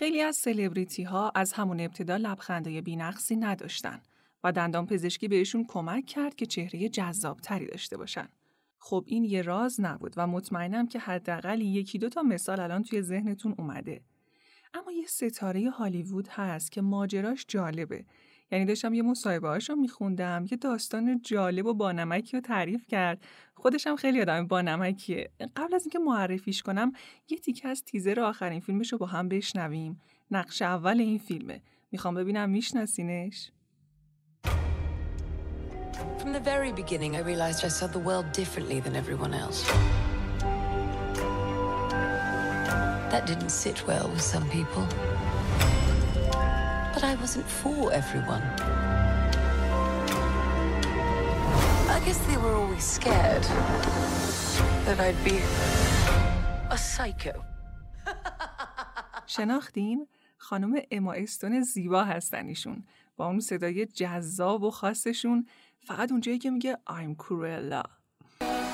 خیلی از سلبریتی ها از همون ابتدا لبخندای بینقصی نداشتن و دندان پزشکی بهشون کمک کرد که چهره جذابتری داشته باشن. خب این یه راز نبود و مطمئنم که حداقل یکی دو تا مثال الان توی ذهنتون اومده. اما یه ستاره هالیوود هست که ماجراش جالبه. یعنی داشتم یه مصاحبه رو میخوندم یه داستان جالب و بانمکی رو تعریف کرد. خودشم خیلی آدم بانمکیه. قبل از اینکه معرفیش کنم یه تیکه از تیزر آخرین فیلمش رو با هم بشنویم. نقش اول این فیلمه. می‌خوام ببینم میشناسینش؟ From the very beginning, I realized I saw the world differently than everyone else. That didn't sit well with some people. But I wasn't for everyone. I guess they were always scared that I'd be a psycho. شناختین؟ خانم اما استون زیبا هستن ایشون با اون صدای جذاب و خاصشون فقط اونجایی که میگه I'm Cruella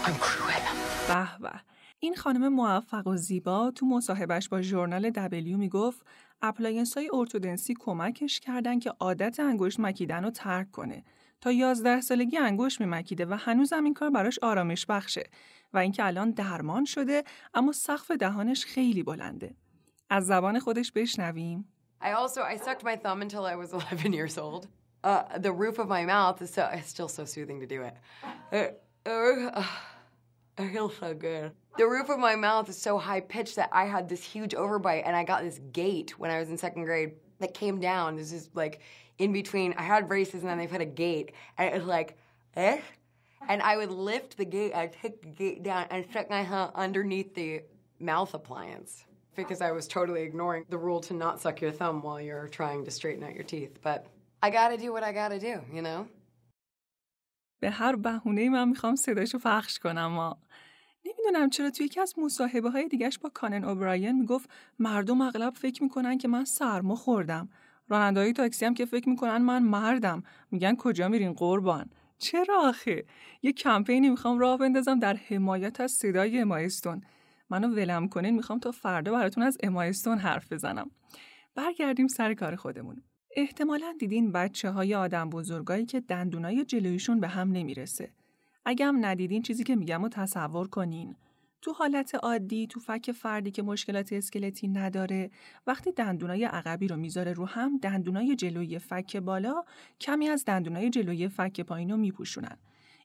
I'm Cruella به به این خانم موفق و زیبا تو مصاحبهش با ژورنال W می‌گفت appliance های ارتودنسی کمکش کردن که عادت انگشت مکیدن رو ترک کنه تا 11 سالگی انگشت میمکیده و هنوزم این کار براش آرامش بخشه و اینکه الان درمان شده اما سقف دهانش خیلی بلنده از زبان خودش بشنویم I also I sucked my thumb until I was 11 years old. Uh, the roof of my mouth is so it's still so soothing to do it. It, uh, it feels so good. The roof of my mouth is so high pitched that I had this huge overbite, and I got this gate when I was in second grade that came down. This is like in between. I had braces, and then they put a gate, and it was like, eh? And I would lift the gate, I'd take the gate down, and stick my hand underneath the mouth appliance because I was totally ignoring the rule to not suck your thumb while you're trying to straighten out your teeth. But I gotta do what I gotta do, you know? به هر بهونه من می‌خوام صداشو پخش کنم ما نمی‌دونم چرا توی یکی از مصاحبه های دیگهش با کانن اوبراین می‌گفت مردم اغلب فکر می‌کنن که من سرما خوردم. راننده های تاکسی هم که فکر می‌کنن من مردم. میگن کجا میرین قربان؟ چرا آخه؟ یه کمپینی می‌خوام راه بندازم در حمایت از صدای امایستون. منو ولم کنین می‌خوام تا فردا براتون از امایستون حرف بزنم. برگردیم سر کار خودمون. احتمالا دیدین بچه های آدم بزرگایی که دندونای جلویشون به هم نمی‌رسه. اگه هم ندیدین چیزی که میگم رو تصور کنین. تو حالت عادی تو فک فردی که مشکلات اسکلتی نداره وقتی دندونای عقبی رو می‌ذاره رو هم دندونای جلوی فک بالا کمی از دندونای جلوی فک پایین رو میپوشونن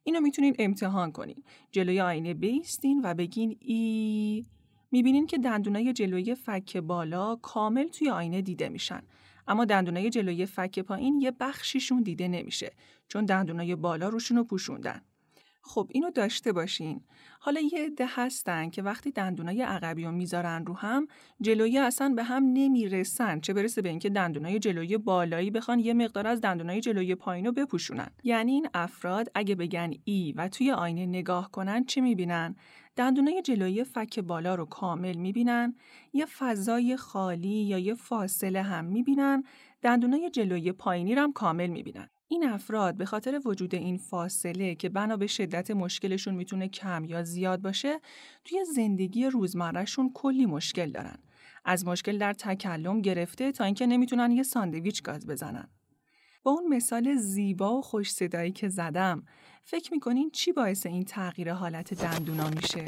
اینو می‌تونین امتحان کنین جلوی آینه بیستین و بگین ای می‌بینین که دندونای جلوی فک بالا کامل توی آینه دیده میشن اما دندونای جلوی فک پایین یه بخشیشون دیده نمیشه چون دندونای بالا روشون رو پوشوندن. خب اینو داشته باشین. حالا یه عده هستن که وقتی دندونای عقبی رو می‌ذارن رو هم جلویی اصلا به هم نمی‌رسن چه برسه به اینکه دندونای جلوی بالایی بخوان یه مقدار از دندونای جلوی پایین رو بپوشونن. یعنی این افراد اگه بگن ای و توی آینه نگاه کنن چی می‌بینن؟ دندونای جلویی فک بالا رو کامل می‌بینن یه فضای خالی یا یه فاصله هم می‌بینن دندونای جلویی پایینی رو هم کامل می‌بینن. این افراد به خاطر وجود این فاصله که بنا به شدت مشکلشون می‌تونه کم یا زیاد باشه توی زندگی روزمرهشون کلی مشکل دارن از مشکل در تکلم گرفته تا اینکه نمی‌تونن یه ساندویچ گاز بزنن با اون مثال زیبا و خوش صدایی که زدم فکر می‌کنین چی باعث این تغییر حالت دندونا میشه؟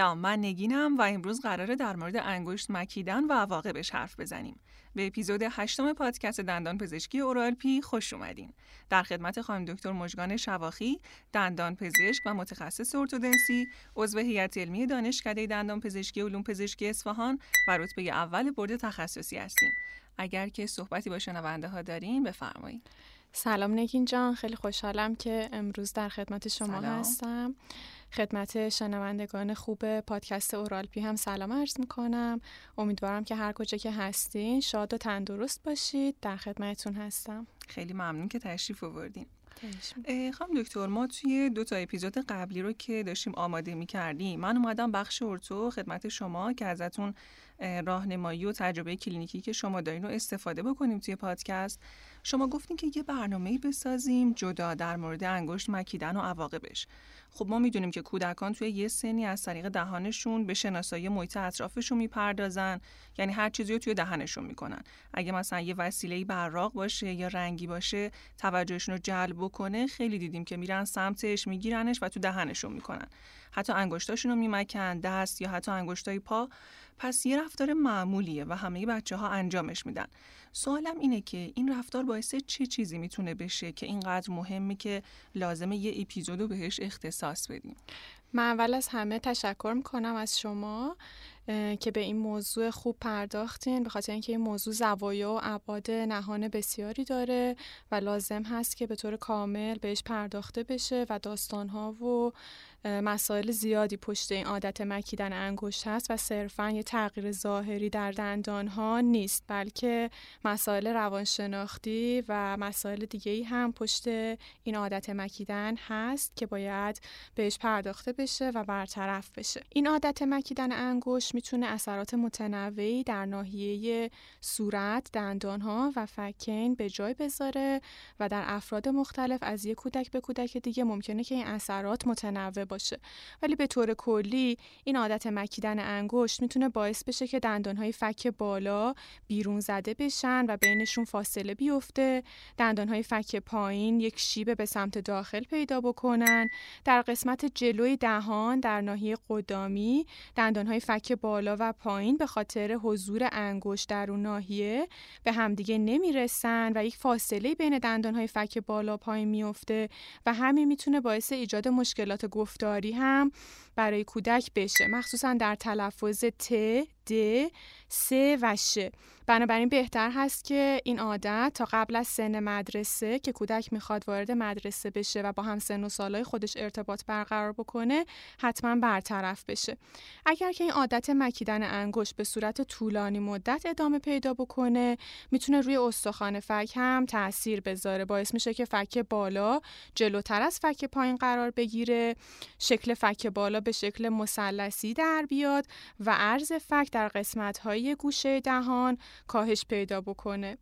سلام من نگینم و امروز قراره در مورد انگشت مکیدن و عواقبش حرف بزنیم. به اپیزود هشتم پادکست دندان پزشکی اورالپی خوش اومدین. در خدمت خانم دکتر مژگان شواخی، دندان پزشک و متخصص ارتودنسی، عضو هیئت علمی دانشکده دندان پزشکی علوم پزشکی اصفهان و رتبه اول برد تخصصی هستیم. اگر که صحبتی با شنونده ها داریم بفرمایید. سلام نگین جان خیلی خوشحالم که امروز در خدمت شما سلام. هستم خدمت شنوندگان خوب پادکست اورالپی هم سلام عرض می‌کنم. امیدوارم که هر کجا که هستین شاد و تندرست باشید. در خدمتتون هستم. خیلی ممنون که تشریف آوردین. خانم دکتر ما توی دو تا اپیزود قبلی رو که داشتیم آماده می کردیم من اومدم بخش ارتو خدمت شما که ازتون راهنمایی و تجربه کلینیکی که شما دارین رو استفاده بکنیم توی پادکست. شما گفتین که یه برنامه‌ای بسازیم جدا در مورد انگشت مکیدن و عواقبش. خب ما می‌دونیم که کودکان توی یه سنی از طریق دهانشون به شناسایی محیط اطرافشون می‌پردازن یعنی هر چیزی رو توی دهنشون می‌کنن. اگه مثلا یه وسیله براق باشه یا رنگی باشه توجهشون رو جلب بکنه خیلی دیدیم که میرن سمتش میگیرنش و تو دهنشون می‌کنن. حتی انگشتاشون رو میمکن دست یا حتی انگشتای پا پس یه رفتار معمولیه و همه بچه ها انجامش میدن. سوالم اینه که این رفتار باعث چه چیزی می‌تونه بشه که اینقدر مهمه که لازمه یه اپیزودو بهش اختصاص بدیم؟ من اول از همه تشکر می‌کنم از شما که به این موضوع خوب پرداختین به خاطر اینکه این موضوع زوایا و ابعاد نهان بسیاری داره و لازم هست که به طور کامل بهش پرداخته بشه و داستانها و مسائل زیادی پشت این عادت مکیدن انگشت هست و صرفا یه تغییر ظاهری در دندان ها نیست بلکه مسائل روانشناختی و مسائل دیگه هم پشت این عادت مکیدن هست که باید بهش پرداخته بشه و برطرف بشه. این عادت مکیدن انگشت می‌تونه اثرات متنوعی در ناحیه صورت دندان ها و فکین به جای بذاره و در افراد مختلف از یک کودک به کودک دیگه ممکنه که این اثرات متنوع باشه. ولی به طور کلی این عادت مکیدن انگشت می‌تونه باعث بشه که دندانهای فک بالا بیرون زده بشن و بینشون فاصله بیفته. دندانهای فک پایین یک شیب به سمت داخل پیدا بکنن. در قسمت جلوی دهان در ناحیه قدامی دندانهای فک بالا و پایین به خاطر حضور انگشت در اون ناحیه به همدیگه نمی‌رسن و یک فاصله بین دندانهای فک بالا پایین میفته و همین می‌تونه باعث ایجاد مشکلات گفت گفتاری هم برای کودک بشه. مخصوصا در تلفظ ت، د، س و ش. بنابراین بهتر هست که این عادت تا قبل از سن مدرسه که کودک می‌خواد وارد مدرسه بشه و با هم سن و سالای خودش ارتباط برقرار بکنه حتما برطرف بشه. اگر که این عادت مکیدن انگشت به صورت طولانی مدت ادامه پیدا بکنه می‌تونه روی استخوان فک هم تاثیر بذاره. باعث میشه که فک بالا جلوتر از فک پایین قرار بگیره شکل فک بالا به شکل مثلثی در بیاد و عرض فک در قسمت های گوشه دهان کاهش پیدا بکنه.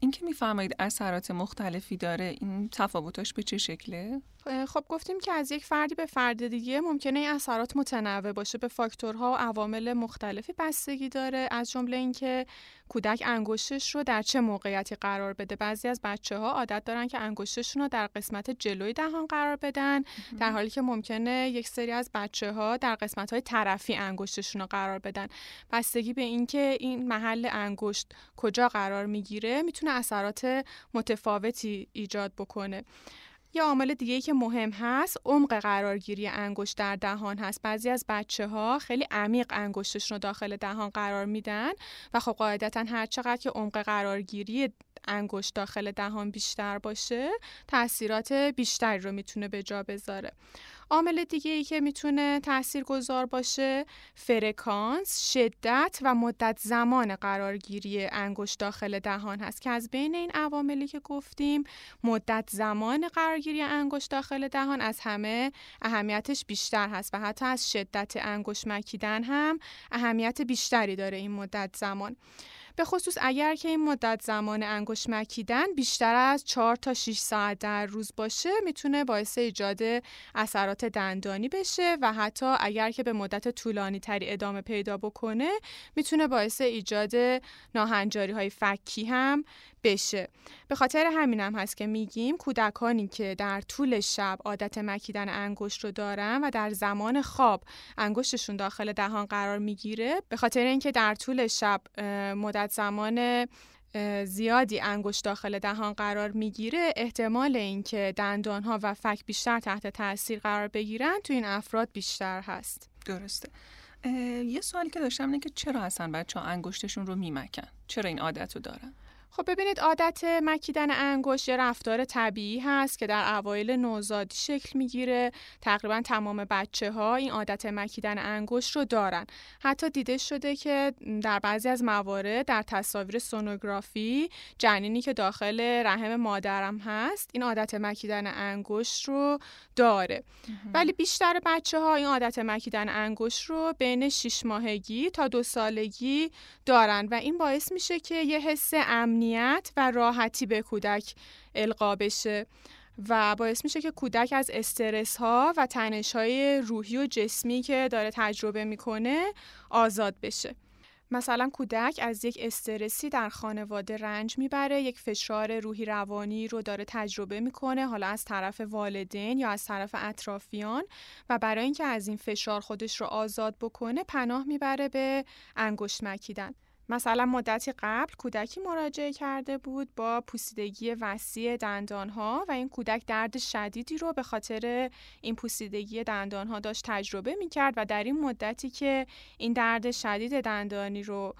این که میفرمایید اثرات مختلفی داره این تفاوتاش به چه شکله؟ خب گفتیم که از یک فردی به فرد دیگه ممکنه این اثرات متنوع باشه به فاکتورها و عوامل مختلفی بستگی داره. از جمله اینکه کودک انگشتش رو در چه موقعیتی قرار بده. بعضی از بچه ها عادت دارن که انگشتشون رو در قسمت جلوی دهان قرار بدن در حالی که ممکنه یک سری از بچه ها در قسمت های طرفی انگشتشون رو قرار بدن. بستگی به اینکه این محل انگشت کجا قرار می‌گیره می‌تونه اثرات متفاوتی ایجاد بکنه. یه عامل دیگه ای که مهم هست عمق قرارگیری انگشت در دهان هست. بعضی از بچه ها خیلی عمیق انگشتشون رو داخل دهان قرار میدن و خب قاعدتا هر چقدر که عمق قرارگیری انگشت داخل دهان بیشتر باشه تاثیرات بیشتری رو می‌تونه به جا بذاره. عامل دیگه ای که می‌تونه تأثیر گذار باشه فرکانس، شدت و مدت زمان قرارگیری انگشت داخل دهان هست که از بین این عواملی که گفتیم مدت زمان قرارگیری انگشت داخل دهان از همه اهمیتش بیشتر هست و حتی از شدت انگشت مکیدن هم اهمیت بیشتری داره این مدت زمان. به خصوص اگر که این مدت زمان انگشت مکیدن بیشتر از 4 تا 6 ساعت در روز باشه می‌تونه باعث ایجاد اثرات دندانی بشه و حتی اگر که به مدت طولانی تری ادامه پیدا بکنه می‌تونه باعث ایجاد ناهنجاری های فکی هم بشه. به خاطر همینم هم هست که میگیم کودکانی که در طول شب عادت مکیدن انگشت رو دارن و در زمان خواب انگشتشون داخل دهان قرار می‌گیره به خاطر اینکه در طول شب مدت زمان زیادی انگشت داخل دهان قرار می‌گیره احتمال اینکه دندانها و فک بیشتر تحت تاثیر قرار بگیرن تو این افراد بیشتر هست. درسته. یه سوالی که داشتم اینه که چرا اصلا بچه ها انگشتشون رو میمکن؟ چرا این عادت رو دارن؟ خب ببینید عادت مکیدن انگشت یه رفتار طبیعی هست که در اوایل نوزادی شکل می‌گیره. تقریبا تمام بچه ها این عادت مکیدن انگشت رو دارن. حتی دیده شده که در بعضی از موارد در تصاویر سونوگرافی جنینی که داخل رحم مادرم هست این عادت مکیدن انگشت رو داره. ولی بیشتر بچه ها این عادت مکیدن انگشت رو بین 6 ماهگی تا دو سالگی دارن و این باعث میشه که یه حس امنی امنیت و راحتی به کودک القا بشه و باعث میشه که کودک از استرس ها و تنش های روحی و جسمی که داره تجربه می‌کنه آزاد بشه. مثلا کودک از یک استرسی در خانواده رنج می‌بره یک فشار روحی روانی رو داره تجربه می‌کنه حالا از طرف والدین یا از طرف اطرافیان و برای اینکه از این فشار خودش رو آزاد بکنه پناه می‌بره به انگشت مکیدن. مثلا مدتی قبل کودکی مراجعه کرده بود با پوسیدگی وسیع دندانها و این کودک درد شدیدی رو به خاطر این پوسیدگی دندانها داشت تجربه می کرد و در این مدتی که این درد شدید دندانی رو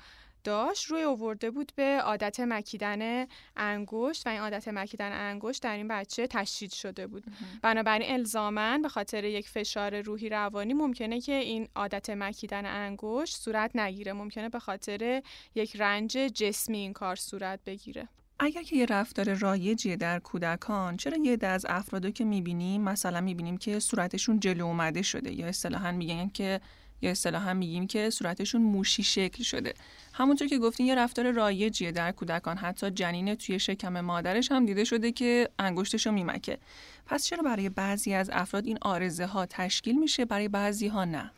داشت روی اوورده بود به عادت مکیدن انگشت و این عادت مکیدن انگشت در این بچه تشدید شده بود. بنابراین الزامن به خاطر یک فشار روحی روانی ممکنه که این عادت مکیدن انگشت صورت نگیره. ممکنه به خاطر یک رنج جسمی این کار صورت بگیره. اگر که یه رفتار رایجیه در کودکان چرا یه ده از افرادو که می‌بینیم مثلا می‌بینیم که صورتشون جلو اومده شده یا اصطلاحا میگن که یا اصطلاحا میگیم که صورتشون موشی شکل شده. همونطور که گفتین یه رفتار رایجیه در کودکان. حتی جنین توی شکم مادرش هم دیده شده که انگشتشو میمکه. پس چرا برای بعضی از افراد این آرزه ها تشکیل میشه برای بعضی ها نه؟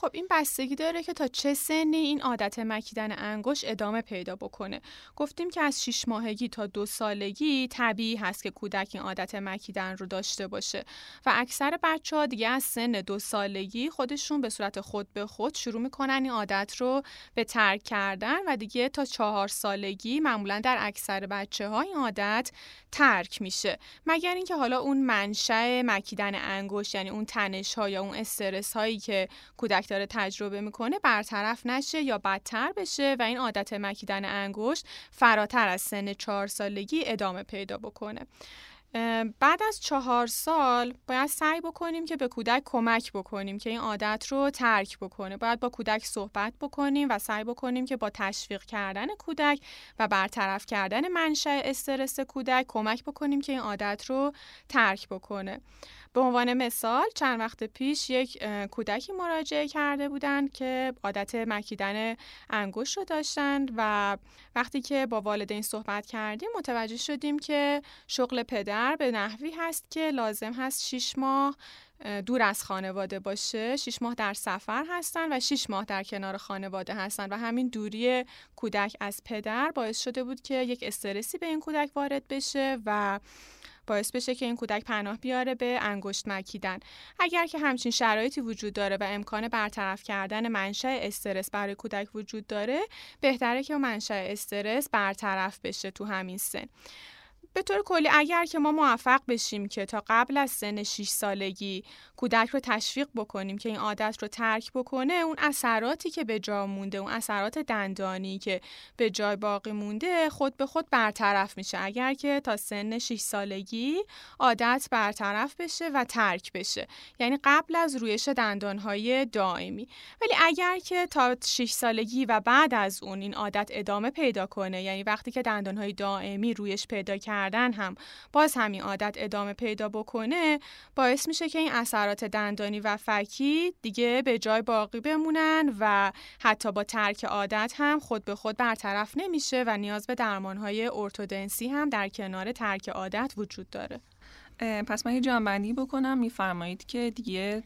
خب این بستگی داره که تا چه سنی این عادت مکیدن انگشت ادامه پیدا بکنه. گفتیم که از 6 ماهگی تا دو سالگی طبیعی هست که کودک این عادت مکیدن رو داشته باشه. و اکثر بچه ها دیگه از سن دو سالگی خودشون به صورت خود به خود شروع می‌کنن این عادت رو به ترک کردن و دیگه تا چهار سالگی معمولا در اکثر بچه ها این عادت ترک میشه. مگر اینکه حالا اون منشأ مکیدن انگشت یعنی اون تنش ها یا اون استرس هایی که کودک داره تجربه می‌کنه برطرف نشه یا بدتر بشه و این عادت مکیدن انگشت فراتر از سن چهار سالگی ادامه پیدا بکنه. بعد از چهار سال باید سعی بکنیم که به کودک کمک بکنیم که این عادت رو ترک بکنه. باید با کودک صحبت بکنیم و سعی بکنیم که با تشویق کردن کودک و برطرف کردن منشأ استرس کودک کمک بکنیم که این عادت رو ترک بکنه. به عنوان مثال چند وقت پیش یک کودکی مراجعه کرده بودند که عادت مکیدن انگشت رو داشتند و وقتی که با والدین صحبت کردیم متوجه شدیم که شغل پدر به نحوی هست که لازم هست 6 ماه دور از خانواده باشه. شش ماه در سفر هستن و شش ماه در کنار خانواده هستن و همین دوری کودک از پدر باعث شده بود که یک استرسی به این کودک وارد بشه و باعث بشه که این کودک پناه بیاره به انگشت مکیدن. اگر که همچین شرایطی وجود داره و امکان برطرف کردن منشأ استرس برای کودک وجود داره بهتره که منشأ استرس برطرف بشه تو همین سن. به طور کلی اگر که ما موفق بشیم که تا قبل از سن 6 سالگی کودک رو تشویق بکنیم که این عادت رو ترک بکنه اون اثراتی که به جا مونده اون اثرات دندانی که به جای باقی مونده خود به خود برطرف میشه. اگر که تا سن 6 سالگی عادت برطرف بشه و ترک بشه یعنی قبل از رویش دندانهای دائمی. ولی اگر که تا 6 سالگی و بعد از اون این عادت ادامه پیدا کنه یعنی وقتی که دندانهای دائمی رویش پیدا کرد کردن هم. باز همین عادت ادامه پیدا بکنه باعث میشه که این اثرات دندانی و فکی دیگه به جای باقی بمونن و حتی با ترک عادت هم خود به خود برطرف نمیشه و نیاز به درمانهای ارتودنسی هم در کنار ترک عادت وجود داره. پس من یه جنبندی بکنم. میفرمایید که دیگه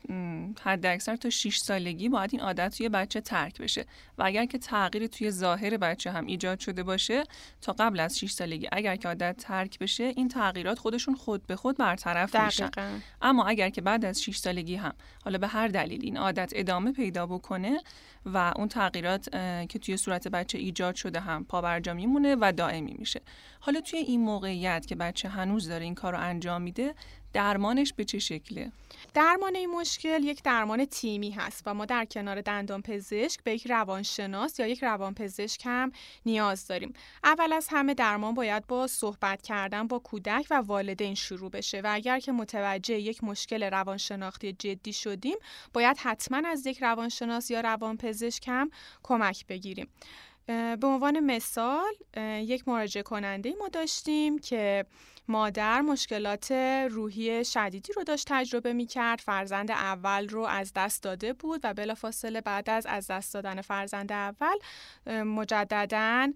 حد اکثر تا 6 سالگی باید این عادت توی بچه ترک بشه و اگر که تغییری توی ظاهر بچه هم ایجاد شده باشه تا قبل از 6 سالگی اگر که عادت ترک بشه این تغییرات خودشون خود به خود برطرف میشن. اما اگر که بعد از 6 سالگی هم حالا به هر دلیل این عادت ادامه پیدا بکنه و اون تغییرات که توی صورت بچه ایجاد شده هم پابرجا میمونه و دائمی میشه. حالا توی این موقعیت که بچه هنوز داره این کار رو انجام میده درمانش به چه شکله؟ درمان این مشکل یک درمان تیمی هست و ما در کنار دندان پزشک به یک روانشناس یا یک روانپزشک هم نیاز داریم. اول از همه درمان باید با صحبت کردن با کودک و والدین شروع بشه و اگر که متوجه یک مشکل روانشناختی جدی شدیم باید حتما از یک روانشناس یا روانپزشک هم کمک بگیریم. به عنوان مثال یک مراجعه کننده ما داشتیم که مادر مشکلات روحی شدیدی رو داشت تجربه می کرد فرزند اول رو از دست داده بود و بلافاصله بعد از از دست دادن فرزند اول مجددا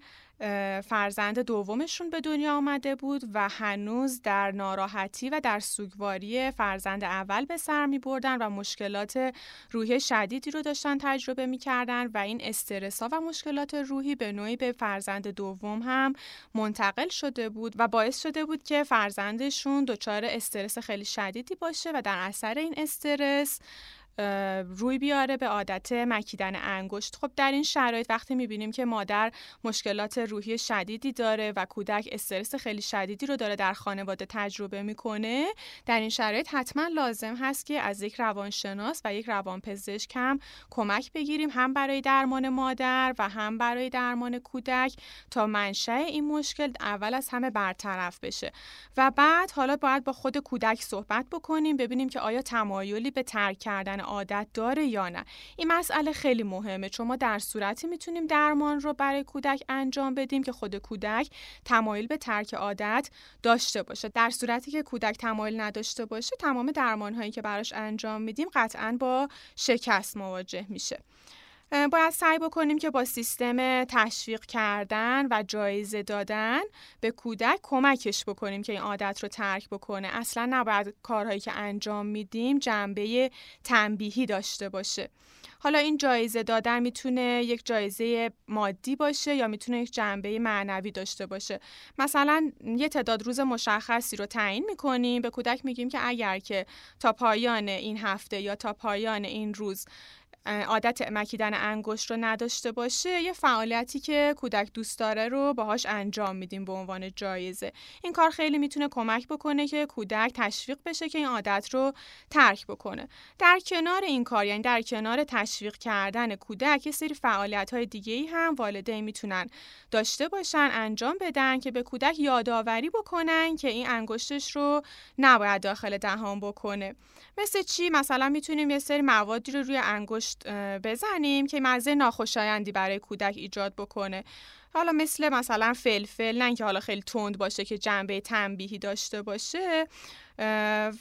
فرزند دومشون به دنیا آمده بود و هنوز در ناراحتی و در سوگواری فرزند اول به سر می بردن و مشکلات روحی شدیدی رو داشتن تجربه می کردن و این استرس ها و مشکلات روحی به نوعی به فرزند دوم هم منتقل شده بود و باعث شده بود که فرزندشون دچار استرس خیلی شدیدی باشه و در اثر این استرس روی بیاره به عادت مکیدن انگشت. خب در این شرایط وقتی می‌بینیم که مادر مشکلات روحی شدیدی داره و کودک استرس خیلی شدیدی رو داره در خانواده تجربه می‌کنه در این شرایط حتما لازم هست که از یک روانشناس و یک روانپزشک هم کمک بگیریم هم برای درمان مادر و هم برای درمان کودک تا منشأ این مشکل اول از همه برطرف بشه. و بعد حالا باید با خود کودک صحبت بکنیم ببینیم که آیا تمایلی به ترک کردن عادت داره یا نه. این مسئله خیلی مهمه. چون ما در صورتی می‌تونیم درمان رو برای کودک انجام بدیم که خود کودک تمایل به ترک عادت داشته باشه. در صورتی که کودک تمایل نداشته باشه تمام درمان هایی که براش انجام میدیم قطعا با شکست مواجه میشه. باید سعی بکنیم که با سیستم تشویق کردن و جایزه دادن به کودک کمکش بکنیم که این عادت رو ترک بکنه. اصلا نباید کارهایی که انجام میدیم جنبه تنبیهی داشته باشه. حالا این جایزه دادن می‌تونه یک جایزه مادی باشه یا می‌تونه یک جنبه معنوی داشته باشه. مثلا یه تعداد روز مشخصی رو تعیین می‌کنیم به کودک میگیم که اگر که تا پایان این هفته یا تا پایان این روز عادت مکیدن انگشت رو نداشته باشه یه فعالیتی که کودک دوست داره رو باهاش انجام میدیم به عنوان جایزه. این کار خیلی می‌تونه کمک بکنه که کودک تشویق بشه که این عادت رو ترک بکنه. در کنار این کار یعنی در کنار تشویق کردن کودک یه سری فعالیت های دیگه ای هم والدین می‌تونن داشته باشن انجام بدن که به کودک یادآوری بکنن که این انگشتش رو نباید داخل دهان بکنه. مثل چی؟ مثلا می‌تونیم یه سری موادی رو روی انگشت بزنیم که مزه ناخوشایندی برای کودک ایجاد بکنه. حالا مثل مثلا فلفل نه اینکه حالا خیلی تند باشه که جنبه تنبیهی داشته باشه.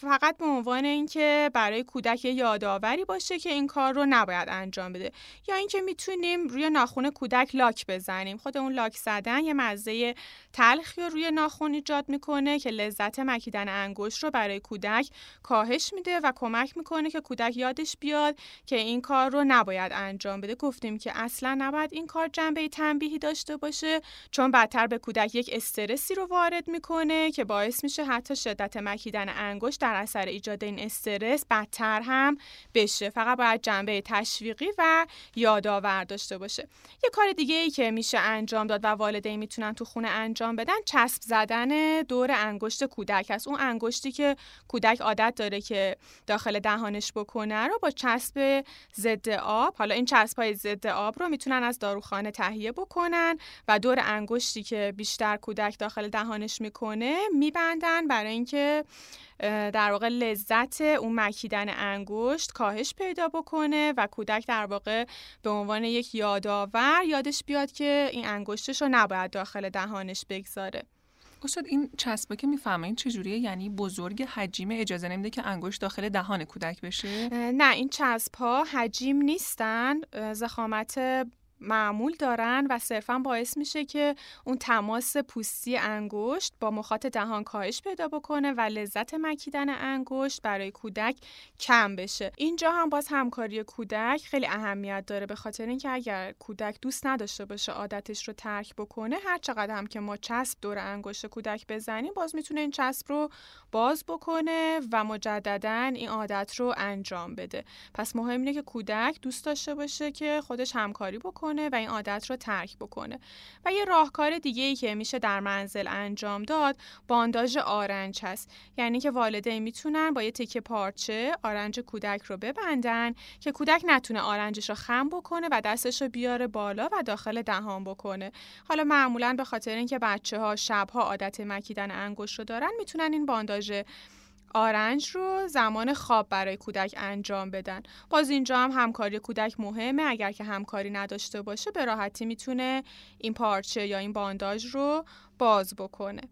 فقط به عنوان اینکه برای کودک یادآوری باشه که این کار رو نباید انجام بده. یا اینکه می‌تونیم روی ناخون کودک لاک بزنیم. خود اون لاک زدن یه مزه تلخی رو روی ناخون ایجاد می‌کنه که لذت مکیدن انگشت رو برای کودک کاهش میده و کمک می‌کنه که کودک یادش بیاد که این کار رو نباید انجام بده. گفتیم که اصلا نباید این کار جنبه تنبیهی داشته باشه چون بدتر به کودک یک استرسی رو وارد می‌کنه که باعث میشه حتی شدت مکیدن انگشت در اثر ایجاد این استرس بدتر هم بشه. فقط باید جنبه تشویقی و یادآور داشته باشه. یه کار دیگه ای که میشه انجام داد و والدین می‌تونن تو خونه انجام بدن چسب زدن دور انگشت کودک است. اون انگشتی که کودک عادت داره که داخل دهانش بکنه رو با چسب ضد آب حالا این چسب های ضد آب رو می‌تونن از داروخانه تهیه بکنن و دور انگشتی که بیشتر کودک داخل دهانش می‌کنه میبندن برای اینکه در واقع لذت اون مکیدن انگشت کاهش پیدا بکنه و کودک در واقع به عنوان یک یادآور یادش بیاد که این انگشتش رو نباید داخل دهانش بگذاره. استاد این چسبا که می‌فهمین چجوریه؟ یعنی بزرگ حجیم اجازه نمیده که انگشت داخل دهان کودک بشه؟ نه این چسب ها حجیم نیستن. زخامت معمول دارن و صرفا باعث میشه که اون تماس پوستی انگشت با مخاط دهان کاهش پیدا بکنه و لذت مکیدن انگشت برای کودک کم بشه. اینجا هم باز همکاری کودک خیلی اهمیت داره به خاطر اینکه اگر کودک دوست نداشته باشه عادتش رو ترک بکنه هر چقدر هم که ما چسب دور انگشت کودک بزنیم باز می‌تونه این چسب رو باز بکنه و مجددا این عادت رو انجام بده. پس مهم اینه که کودک دوست داشته باشه که خودش همکاری بکنه. و این عادت رو ترک بکنه. و یه راهکار دیگه ای که میشه در منزل انجام داد بانداژ آرنج هست. یعنی که والدین می‌تونن با یه تکه پارچه آرنج کودک رو ببندن که کودک نتونه آرنجش رو خم بکنه و دستش رو بیاره بالا و داخل دهان بکنه. حالا معمولا به خاطر اینکه بچه ها شبها عادت مکیدن انگشت رو دارن می‌تونن این بانداژ آرنج رو زمان خواب برای کودک انجام بدن. باز اینجا هم همکاری کودک مهمه. اگر که همکاری نداشته باشه به راحتی می‌تونه این پارچه یا این بانداژ رو باز بکنه.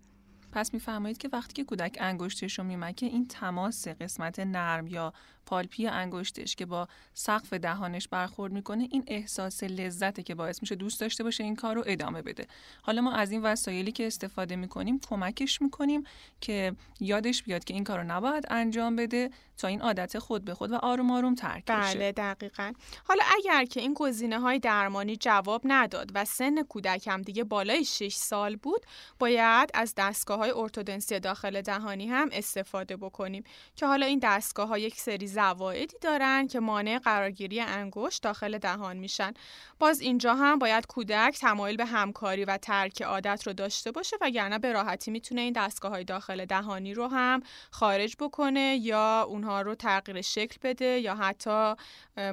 پس میفرمایید که وقتی که کودک انگشتش رو میمکه این تماس قسمت نرم یا پالپی انگشتش که با سقف دهانش برخورد می‌کنه این احساس لذته که باعث میشه دوست داشته باشه این کار رو ادامه بده. حالا ما از این وسایلی که استفاده می‌کنیم کمکش می‌کنیم که یادش بیاد که این کار رو نباید انجام بده تا این عادت خود به خود و آروم آروم ترک بشه. بله دقیقا. حالا اگر که این گزینه های درمانی جواب نداد و سن کودک هم دیگه بالای 6 سال بود باید از دستگاه های ارتودنسی داخل دهانی هم استفاده بکنیم که حالا این دستگاه ها یک سری زوایدی دارن که مانع قرارگیری انگشت داخل دهان میشن. باز اینجا هم باید کودک تمایل به همکاری و ترک عادت رو داشته باشه وگرنه به راحتی می‌تونه این دستگاه های داخل دهانی رو هم خارج بکنه یا اونها رو تغییر شکل بده یا حتی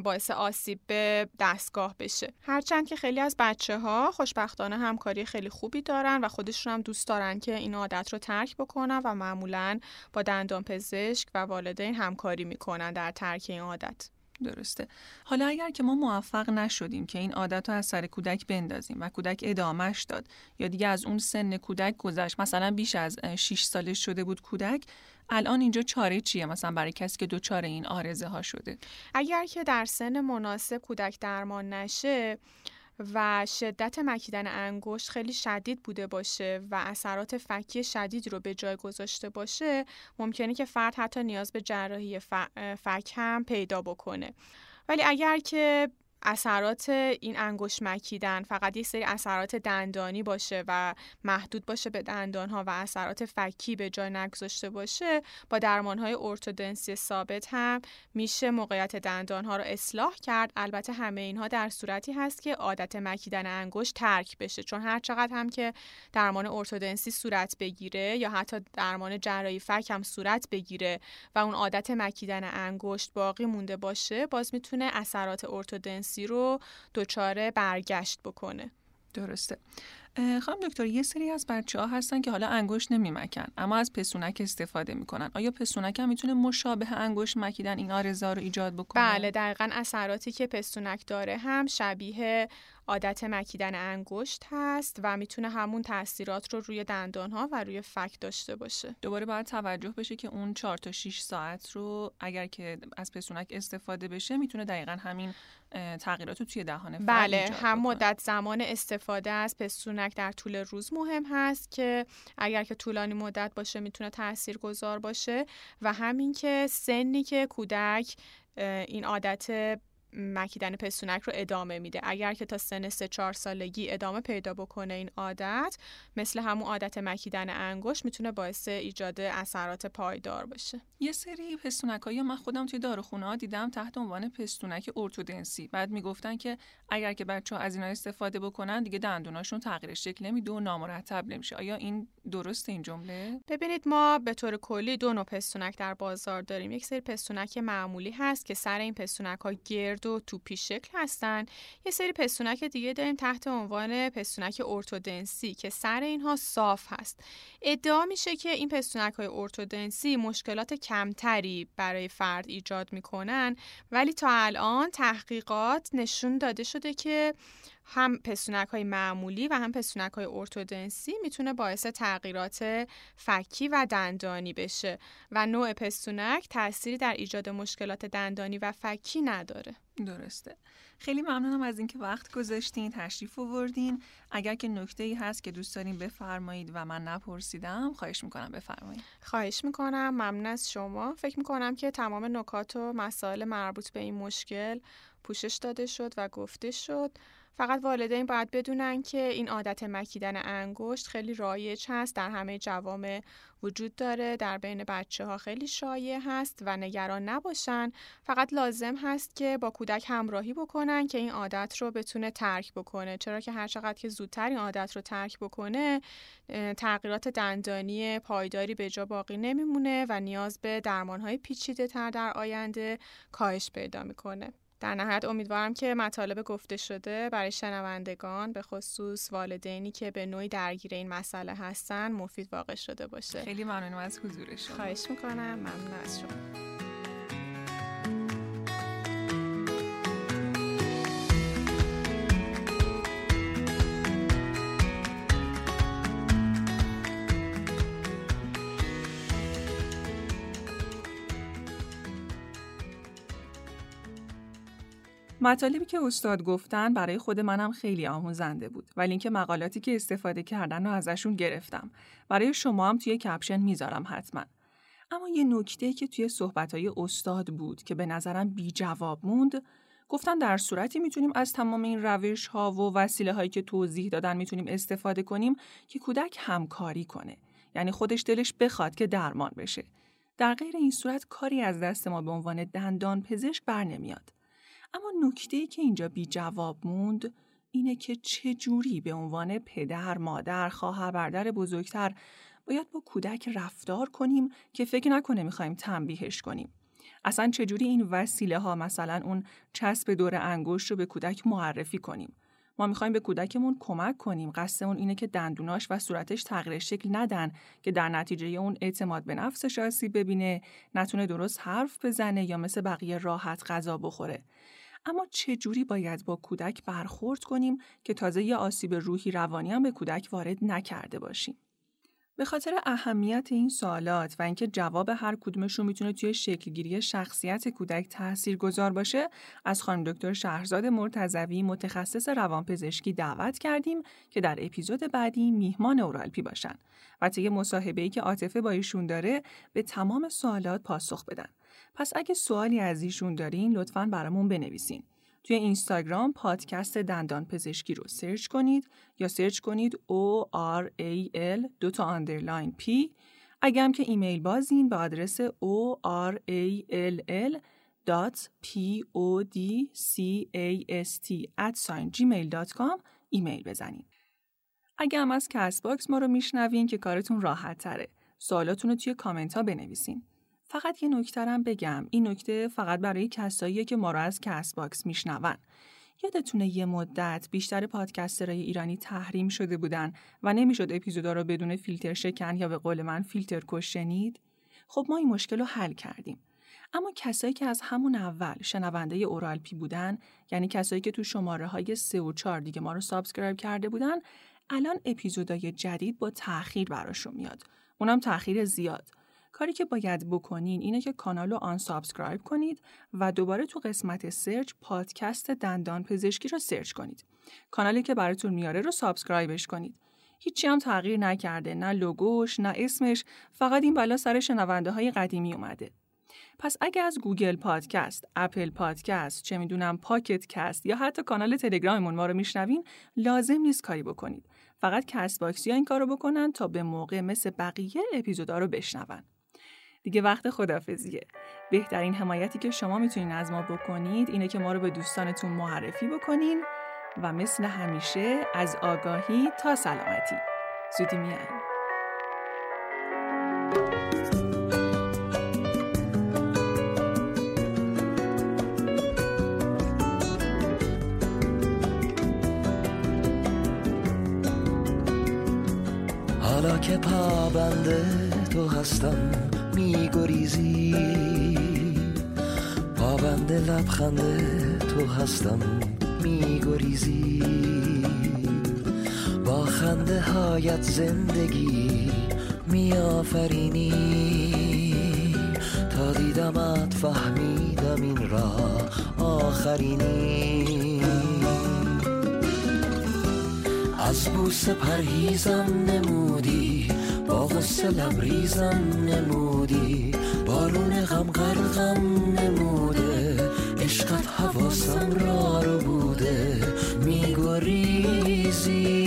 باعث آسیب به دستگاه بشه. هرچند که خیلی از بچه ها خوشبختانه همکاری خیلی خوبی دارن و خودشون هم دوست دارن که این عادت رو ترک بکنن و معمولا با دندان پزشک و والدین همکاری می‌کنن. در ترک این عادت. درسته. حالا اگر که ما موفق نشدیم که این عادت رو از سر کودک بندازیم و کودک ادامش داد یا دیگه از اون سن کودک گذشت مثلا بیش از 6 سالش شده بود کودک الان اینجا چاره چیه؟ مثلا برای کسی که دچار این آرزه ها شده. اگر که در سن مناسب کودک درمان نشه و شدت مکیدن انگشت خیلی شدید بوده باشه و اثرات فکی شدید رو به جای گذاشته باشه ممکنه که فرد حتی نیاز به جراحی فک هم پیدا بکنه. ولی اگر که اثرات این انگشت مکیدن فقط یک سری اثرات دندانی باشه و محدود باشه به دندان ها و اثرات فکی به جای نگذاشته باشه با درمان های ارتودنسی ثابت هم میشه موقعیت دندان ها رو اصلاح کرد. البته همه اینها در صورتی هست که عادت مکیدن انگشت ترک بشه چون هر چقدر هم که درمان ارتودنسی صورت بگیره یا حتی درمان جراحی فک هم صورت بگیره و اون عادت مکیدن انگشت باقی مونده باشه باز می‌تونه اثرات ارتودنسی رو دچار برگشت بکنه. درسته. خانم دکتر یه سری از بچه ها هستن که حالا انگشت نمیمکن اما از پسونک استفاده می‌کنن. آیا پسونک هم می‌تونه مشابه انگشت مکیدن این آرزا رو ایجاد بکنه؟ بله دقیقا اثراتی که پسونک داره هم شبیه عادت مکیدن انگشت هست و می‌تونه همون تاثیرات رو روی دندان ها و روی فک داشته باشه. دوباره باید توجه بشه که اون 4 تا 6 ساعت رو اگر که از پسونک استفاده بشه می‌تونه دقیقا همین تغییرات رو توی دهان بله هم مدت زمان استفاده از پستونک در طول روز مهم هست که اگر که طولانی مدت باشه می‌تونه تأثیر گذار باشه و همین که سنی که کودک این عادت مکیدن پستونک رو ادامه میده. اگر که تا سن 3 4 سالگی ادامه پیدا بکنه این عادت مثل همون عادت مکیدن انگشت می‌تونه باعث ایجاد اثرات پایدار باشه. یه سری پستونکایی من خودم توی داروخونه ها دیدم تحت عنوان پستونک ارتودنسی. بعد می‌گفتن که اگر که بچه ها از اینا استفاده بکنن دیگه دندوناشون تغییر شکل نمیده و نامرتب نمیشه. آیا این درست این جمله؟ ببینید ما به طور کلی دو نوع پستونک در بازار داریم. یک سری پستونک معمولی هست که سر این پستونک ها گرد و توپی شکل هستن. یه سری پستونک دیگه داریم تحت عنوان پستونک ارتودنسی که سر اینها صاف هست. ادعا میشه که این پستونک های ارتودنسی مشکلات کمتری برای فرد ایجاد می‌کنن ولی تا الان تحقیقات نشون داده شده که هم پستونک های معمولی و هم پستونک های ارتودنسی می‌تونه باعث تغییرات فکی و دندانی بشه و نوع پستونک تأثیری در ایجاد مشکلات دندانی و فکی نداره. درسته. خیلی ممنونم از اینکه وقت گذاشتین تشریف آوردین. اگر که نکته ای هست که دوست دارین بفرمایید و من نپرسیدم خواهش می‌کنم بفرمایید. خواهش می‌کنم. ممنون از شما. فکر می‌کنم که تمام نکات و مسائل مربوط به این مشکل پوشش داده شد و گفته شد. فقط والدین باید بدونن که این عادت مکیدن انگشت خیلی رایج هست در همه جوامع وجود داره در بین بچه ها خیلی شایع هست و نگران نباشن. فقط لازم هست که با کودک همراهی بکنن که این عادت رو بتونه ترک بکنه. چرا که هر چقدر که زودتر این عادت رو ترک بکنه تغییرات دندانی پایداری به جا باقی نمیمونه و نیاز به درمان های پیچیده تر در آینده کاهش پیدا می‌کنه. در نهایت امیدوارم که مطالب گفته شده برای شنوندگان به خصوص والدینی که به نوعی درگیر این مسئله هستن مفید واقع شده باشه. خیلی ممنونم از حضور شما. خواهش می‌کنم. ممنون از شما. مطالبی که استاد گفتن برای خود منم خیلی آموزنده بود ولی اینکه مقالاتی که استفاده کردن رو ازشون گرفتم. برای شما هم توی کپشن می‌ذارم حتما. اما یه نکته که توی صحبتهای استاد بود که به نظرم بی جواب موند گفتن در صورتی می‌تونیم از تمام این روش ها و وسیله هایی که توضیح دادن می‌تونیم استفاده کنیم که کودک همکاری کنه. یعنی خودش دلش بخواد که درمان بشه. در غیر این صورت کاری از دست ما به عنوان دندان پزشک بر نمیاد اما نکته ای که اینجا بی جواب موند اینه که چه جوری به عنوان پدر، مادر، خواهر، برادر بزرگتر باید با کودک رفتار کنیم که فکر نکنه می‌خوایم تنبیهش کنیم. اصلا چجوری این وسیله ها مثلا اون چسب دور انگشت رو به کودک معرفی کنیم. ما می‌خوایم به کودکمون کمک کنیم. قصدمون اینه که دندوناش و صورتش تغییر شکل ندن که در نتیجه اون اعتماد به نفسش آسیب ببینه، نتونه درست حرف بزنه یا مثل بقیه راحت غذا بخوره. اما چه جوری باید با کودک برخورد کنیم که تازه یه آسیب روحی روانی هم به کودک وارد نکرده باشیم؟ به خاطر اهمیت این سوالات و اینکه جواب هر کدومشون می‌تونه توی شکلگیری شخصیت کودک تأثیر گذار باشه از خانم دکتر شهرزاد مرتضوی متخصص روانپزشکی دعوت کردیم که در اپیزود بعدی میهمان اورالپی باشن و طی مصاحبه‌ای که عاطفه با ایشون داره به تمام سوالات پاسخ بدن پس اگه سوالی از ایشون دارین لطفا برامون بنویسین. توی اینستاگرام پادکست دندان پزشکی رو سرچ کنید یا سرچ کنید O R A L دو تا underline P هم که ایمیل بزنین به آدرس O R A L L gmail.com ایمیل بزنید. اگه هم از Castbox ما رو میشنوین که کارتون راحت تره. سوالاتون رو توی کامنت ها بنویسین. فقط یه نکته رم بگم. این نکته فقط برای کساییه که ما رو از Castbox میشنون. یادتونه یه مدت بیشتر پادکسترهای ایرانی تحریم شده بودن و نمی‌شد اپیزودا رو بدون فیلتر شکن یا به قول من فیلتر کش شنید خب ما این مشکل رو حل کردیم. اما کسایی که از همون اول شنونده اورالپی بودن یعنی کسایی که تو شماره های 3 و 4 دیگه ما رو subscribe کرده بودن الان اپیزودای جدید با تاخیر براشون میاد. اونم تاخیر زیاد. کاری که باید بکنین اینه که کانال رو unsubscribe کنید و دوباره تو قسمت سرچ پادکست دندان پزشکی رو سرچ کنید. کانالی که براتون میاره رو subscribe ش کنید. هیچی هم تغییر نکرده نه لوگوش نه اسمش فقط این بلا سر شنونده های قدیمی اومده. پس اگه از Google Podcast، Apple Podcast، چه می‌دونم Pocket Cast یا حتی کانال تلگراممون ما رو میشنوین لازم نیست کاری بکنید. فقط Castbox ی ها این کارو بکنن تا به موقع مثل بقیه اپیزودا رو بشنون. دیگه وقت خدافظیه بهترین حمایتی که شما می‌تونین از ما بکنید اینه که ما رو به دوستانتون معرفی بکنین و مثل همیشه از آگاهی تا سلامتی. زودی میاییم حالا که پابنده تو هستم میگریزی. پابند لبخند تو هستم میگریزی. خنده هایت زندگی میآفرینی. تا دیدمت فهمیدم این را آخرینی. از بوس پرهیزم نمودی. با غصه لبریزم نمودی. بارون غم غرقم نموده. عشقت حواسم را رو بوده. میگریزی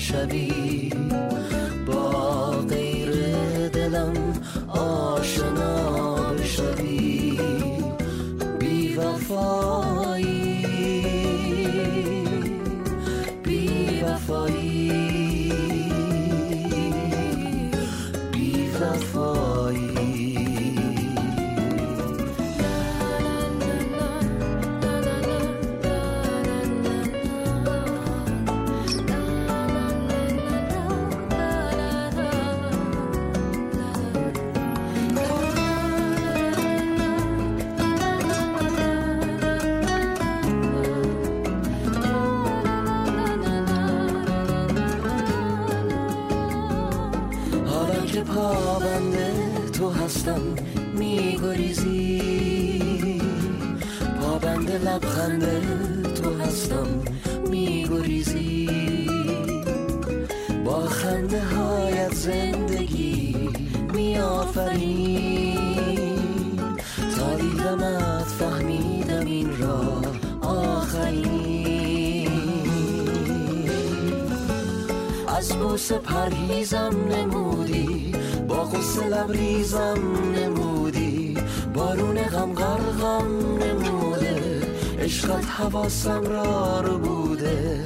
شوی. که پابند تو هستم میگریزی. پابند لبخند تو هستم میگریزی. با خنده هایت زندگی میآفری. تا دیدمت فهمیدم این را آخرین بوس پرهیزم نمودی با غصه لبریزم نمودی. بارون غم غرغم نموده عشقت حواسم را رو بوده.